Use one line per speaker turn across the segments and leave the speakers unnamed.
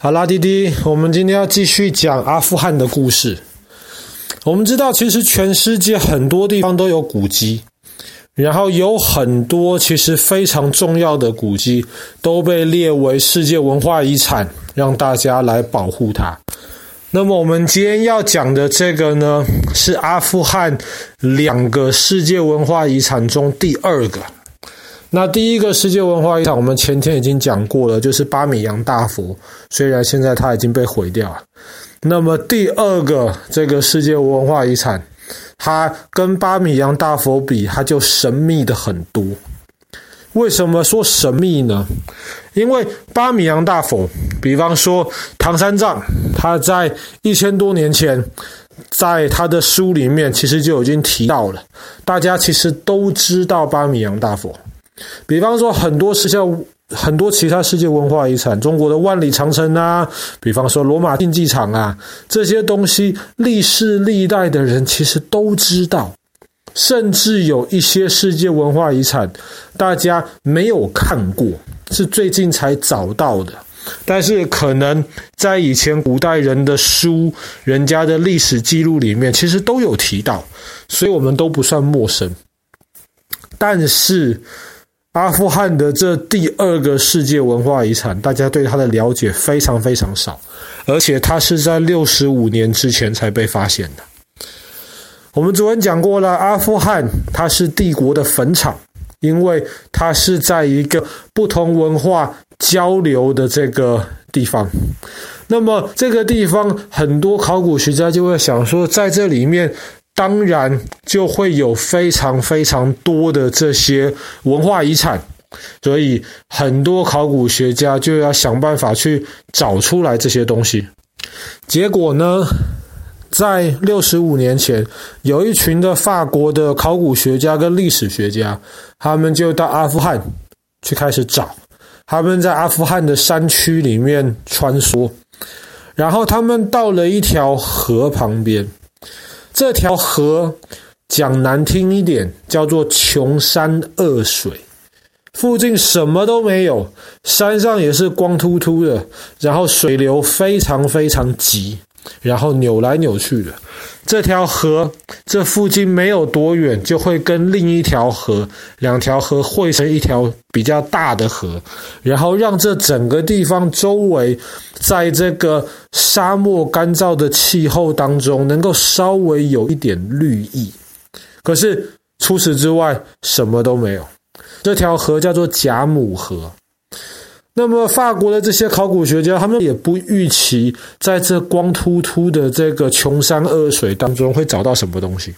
好啦，滴滴，我们今天要继续讲阿富汗的故事。我们知道，其实全世界很多地方都有古迹，然后有很多其实非常重要的古迹都被列为世界文化遗产，让大家来保护它。那么，我们今天要讲的这个呢，是阿富汗两个世界文化遗产中第二个。那第一个世界文化遗产，我们前天已经讲过了，就是巴米扬大佛。虽然现在它已经被毁掉了，那么第二个这个世界文化遗产，它跟巴米扬大佛比，它就神秘的很多。为什么说神秘呢？因为巴米扬大佛，比方说唐三藏，他在一千多年前，在他的书里面其实就已经提到了，大家其实都知道巴米扬大佛。比方说，很多世界、很多其他世界文化遗产，中国的万里长城啊，比方说罗马竞技场啊，这些东西，历世历代的人其实都知道，甚至有一些世界文化遗产，大家没有看过，是最近才找到的，但是可能在以前古代人的书、人家的历史记录里面，其实都有提到，所以我们都不算陌生，但是。阿富汗的这第二个世界文化遗产，大家对它的了解非常非常少，而且它是在六十五年之前才被发现的。我们昨天讲过了，阿富汗它是帝国的坟场，因为它是在一个不同文化交流的这个地方。那么这个地方，很多考古学家就会想说，在这里面。当然就会有非常非常多的这些文化遗产，所以很多考古学家就要想办法去找出来这些东西。结果呢，在六十五年前，有一群的法国的考古学家跟历史学家，他们就到阿富汗去开始找。他们在阿富汗的山区里面穿梭，然后他们到了一条河旁边。这条河讲难听一点，叫做穷山恶水，附近什么都没有，山上也是光秃秃的，然后水流非常非常急。然后扭来扭去的，这条河这附近没有多远，就会跟另一条河，两条河汇成一条比较大的河，然后让这整个地方周围，在这个沙漠干燥的气候当中，能够稍微有一点绿意。可是除此之外，什么都没有。这条河叫做贾母河。那么，法国的这些考古学家，他们也不预期在这光秃秃的这个穷山恶水当中会找到什么东西。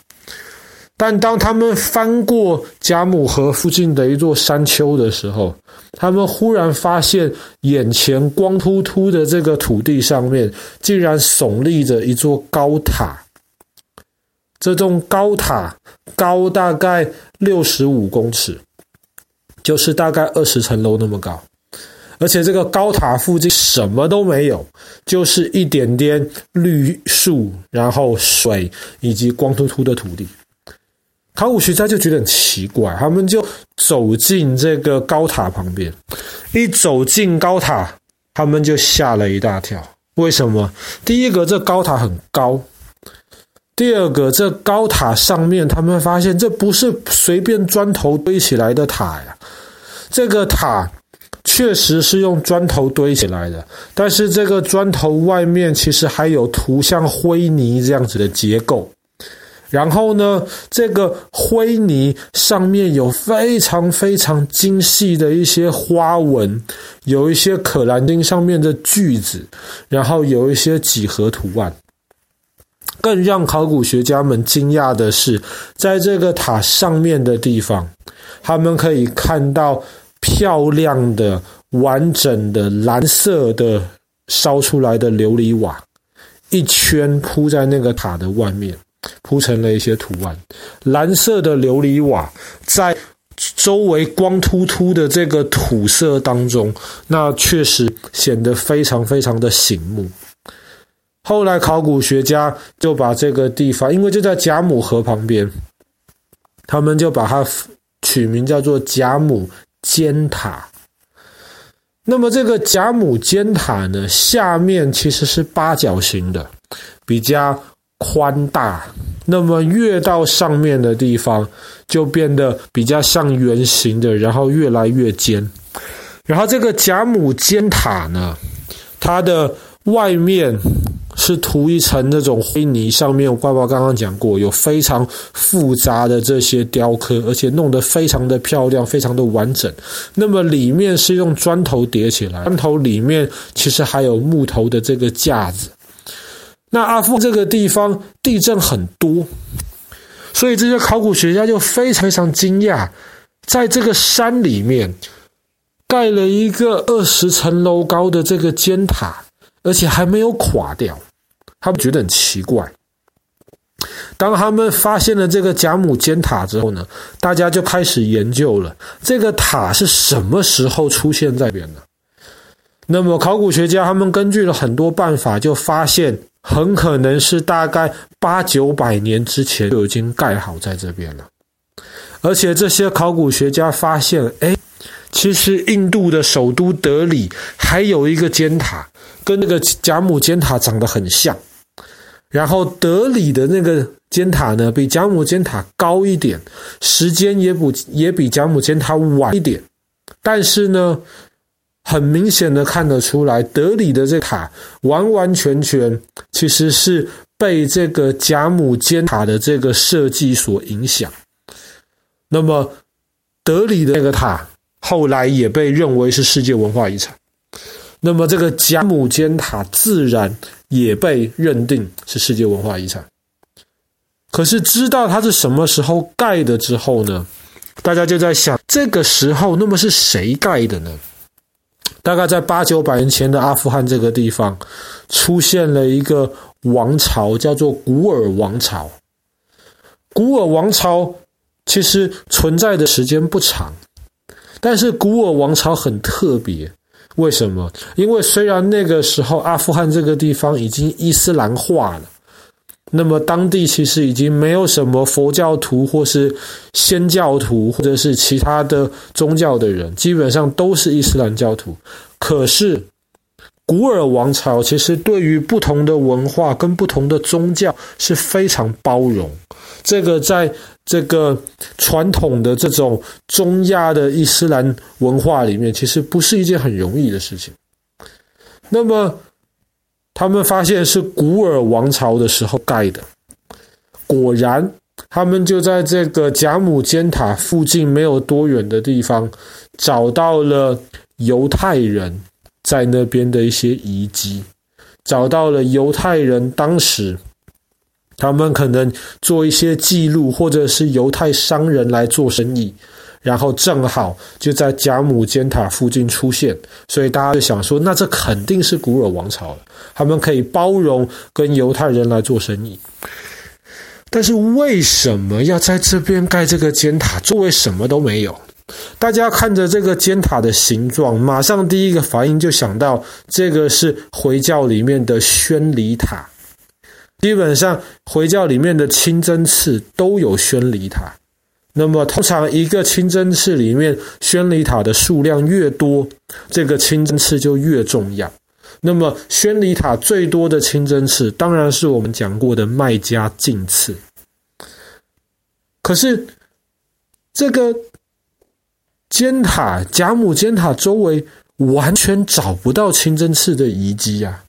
但当他们翻过贾姆河附近的一座山丘的时候，他们忽然发现眼前光秃秃的这个土地上面，竟然耸立着一座高塔。这栋高塔高大概六十五公尺，就是大概二十层楼那么高。而且这个高塔附近什么都没有，就是一点点绿树，然后水以及光秃秃的土地。考古学家就觉得很奇怪，他们就走进这个高塔旁边，一走进高塔，他们就吓了一大跳。为什么？第一个，这高塔很高；第二个，这高塔上面他们发现这不是随便砖头堆起来的塔呀，这个塔。确实是用砖头堆起来的，但是这个砖头外面其实还有涂像灰泥这样子的结构。然后呢，这个灰泥上面有非常非常精细的一些花纹，有一些可兰经上面的句子，然后有一些几何图案。更让考古学家们惊讶的是，在这个塔上面的地方，他们可以看到。漂亮的、完整的蓝色的烧出来的琉璃瓦，一圈铺在那个塔的外面，铺成了一些图案。蓝色的琉璃瓦在周围光秃秃的这个土色当中，那确实显得非常非常的醒目。后来考古学家就把这个地方，因为就在贾姆河旁边，他们就把它取名叫做贾姆尖塔，那么这个贾母尖塔呢，下面其实是八角形的，比较宽大。那么越到上面的地方，就变得比较像圆形的，然后越来越尖。然后这个贾母尖塔呢，它的外面是涂一层那种灰泥，上面我爸爸刚刚讲过，有非常复杂的这些雕刻，而且弄得非常的漂亮，非常的完整。那么里面是用砖头叠起来，砖头里面其实还有木头的这个架子。那阿富这个地方地震很多，所以这些考古学家就非常非常惊讶，在这个山里面盖了一个二十层楼高的这个尖塔，而且还没有垮掉，他们觉得很奇怪。当他们发现了这个贾姆尖塔之后呢，大家就开始研究了这个塔是什么时候出现在这边的。那么考古学家他们根据了很多办法，就发现。很可能是大概八九百年之前就已经盖好在这边了，而且这些考古学家发现，哎，其实印度的首都德里还有一个尖塔，跟那个贾姆尖塔长得很像。然后德里的那个尖塔呢，比贾姆尖塔高一点，时间也不也比贾姆尖塔晚一点，但是呢。很明显的看得出来，德里的这塔完完全全其实是被这个贾姆尖塔的这个设计所影响。那么，德里的那个塔后来也被认为是世界文化遗产。那么，这个贾姆尖塔自然也被认定是世界文化遗产。可是，知道它是什么时候盖的之后呢？大家就在想，这个时候那么是谁盖的呢？大概在八九百年前的阿富汗这个地方，出现了一个王朝，叫做古尔王朝。古尔王朝其实存在的时间不长，但是古尔王朝很特别。为什么？因为虽然那个时候阿富汗这个地方已经伊斯兰化了。那么当地其实已经没有什么佛教徒或是祆教徒或者是其他的宗教的人，基本上都是伊斯兰教徒。可是古尔王朝其实对于不同的文化跟不同的宗教是非常包容。这个在这个传统的这种中亚的伊斯兰文化里面，其实不是一件很容易的事情。那么。他们发现是古尔王朝的时候盖的，果然，他们就在这个贾姆尖塔附近没有多远的地方，找到了犹太人在那边的一些遗迹，找到了犹太人当时他们可能做一些记录，或者是犹太商人来做生意。然后正好就在贾姆尖塔附近出现，所以大家就想说，那这肯定是古尔王朝了，他们可以包容跟犹太人来做生意。但是为什么要在这边盖这个尖塔？周围什么都没有。大家看着这个尖塔的形状，马上第一个反应就想到，这个是回教里面的宣礼塔。基本上回教里面的清真寺都有宣礼塔。那么，通常一个清真寺里面宣礼塔的数量越多，这个清真寺就越重要。那么，宣礼塔最多的清真寺，当然是我们讲过的麦加净寺。可是，这个尖塔贾母尖塔周围完全找不到清真寺的遗迹啊！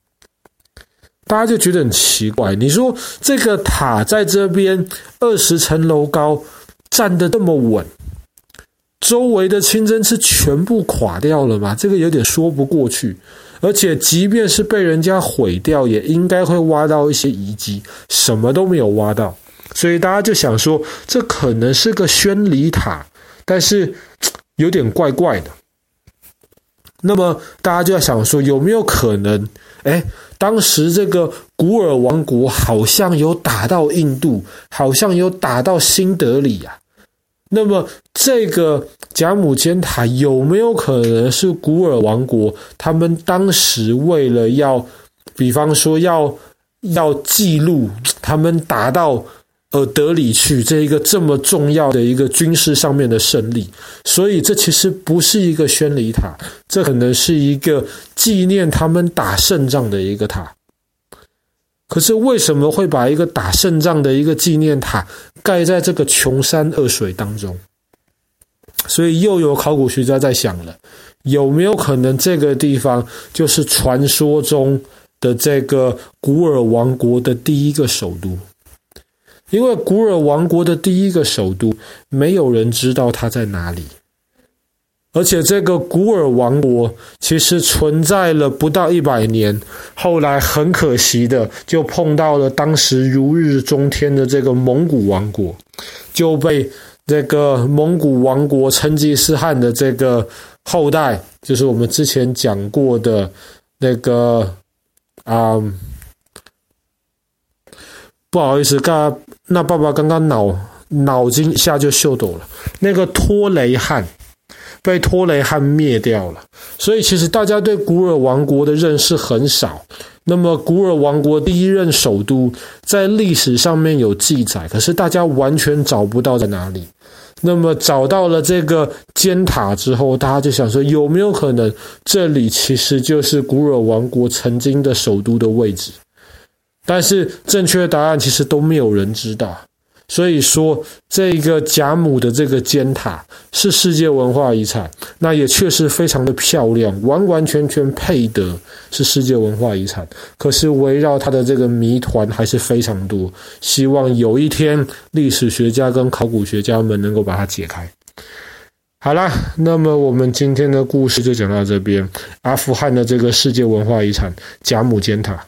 大家就觉得很奇怪。你说这个塔在这边二十层楼高。站得这么稳，周围的清真寺全部垮掉了吗？这个有点说不过去。而且，即便是被人家毁掉，也应该会挖到一些遗迹，什么都没有挖到。所以大家就想说，这可能是个宣礼塔，但是有点怪怪的。那么大家就在想说，有没有可能？哎，当时这个古尔王国好像有打到印度，好像有打到新德里啊。那么，这个贾姆尖塔有没有可能是古尔王国他们当时为了要，比方说要要记录他们打到而德里去这一个这么重要的一个军事上面的胜利，所以这其实不是一个宣礼塔，这可能是一个纪念他们打胜仗的一个塔。可是为什么会把一个打胜仗的一个纪念塔盖在这个穷山恶水当中？所以又有考古学家在想了，有没有可能这个地方就是传说中的这个古尔王国的第一个首都？因为古尔王国的第一个首都，没有人知道它在哪里，而且这个古尔王国其实存在了不到一百年，后来很可惜的就碰到了当时如日中天的这个蒙古王国，就被这个蒙古王国成吉思汗的这个后代，就是我们之前讲过的那个啊。嗯不好意思，刚那爸爸刚刚脑脑筋一下就秀逗了。那个托雷汉被托雷汉灭掉了，所以其实大家对古尔王国的认识很少。那么古尔王国第一任首都在历史上面有记载，可是大家完全找不到在哪里。那么找到了这个尖塔之后，大家就想说，有没有可能这里其实就是古尔王国曾经的首都的位置？但是正确的答案其实都没有人知道，所以说这个贾母的这个尖塔是世界文化遗产，那也确实非常的漂亮，完完全全配得是世界文化遗产。可是围绕它的这个谜团还是非常多，希望有一天历史学家跟考古学家们能够把它解开。好啦，那么我们今天的故事就讲到这边，阿富汗的这个世界文化遗产贾母尖塔。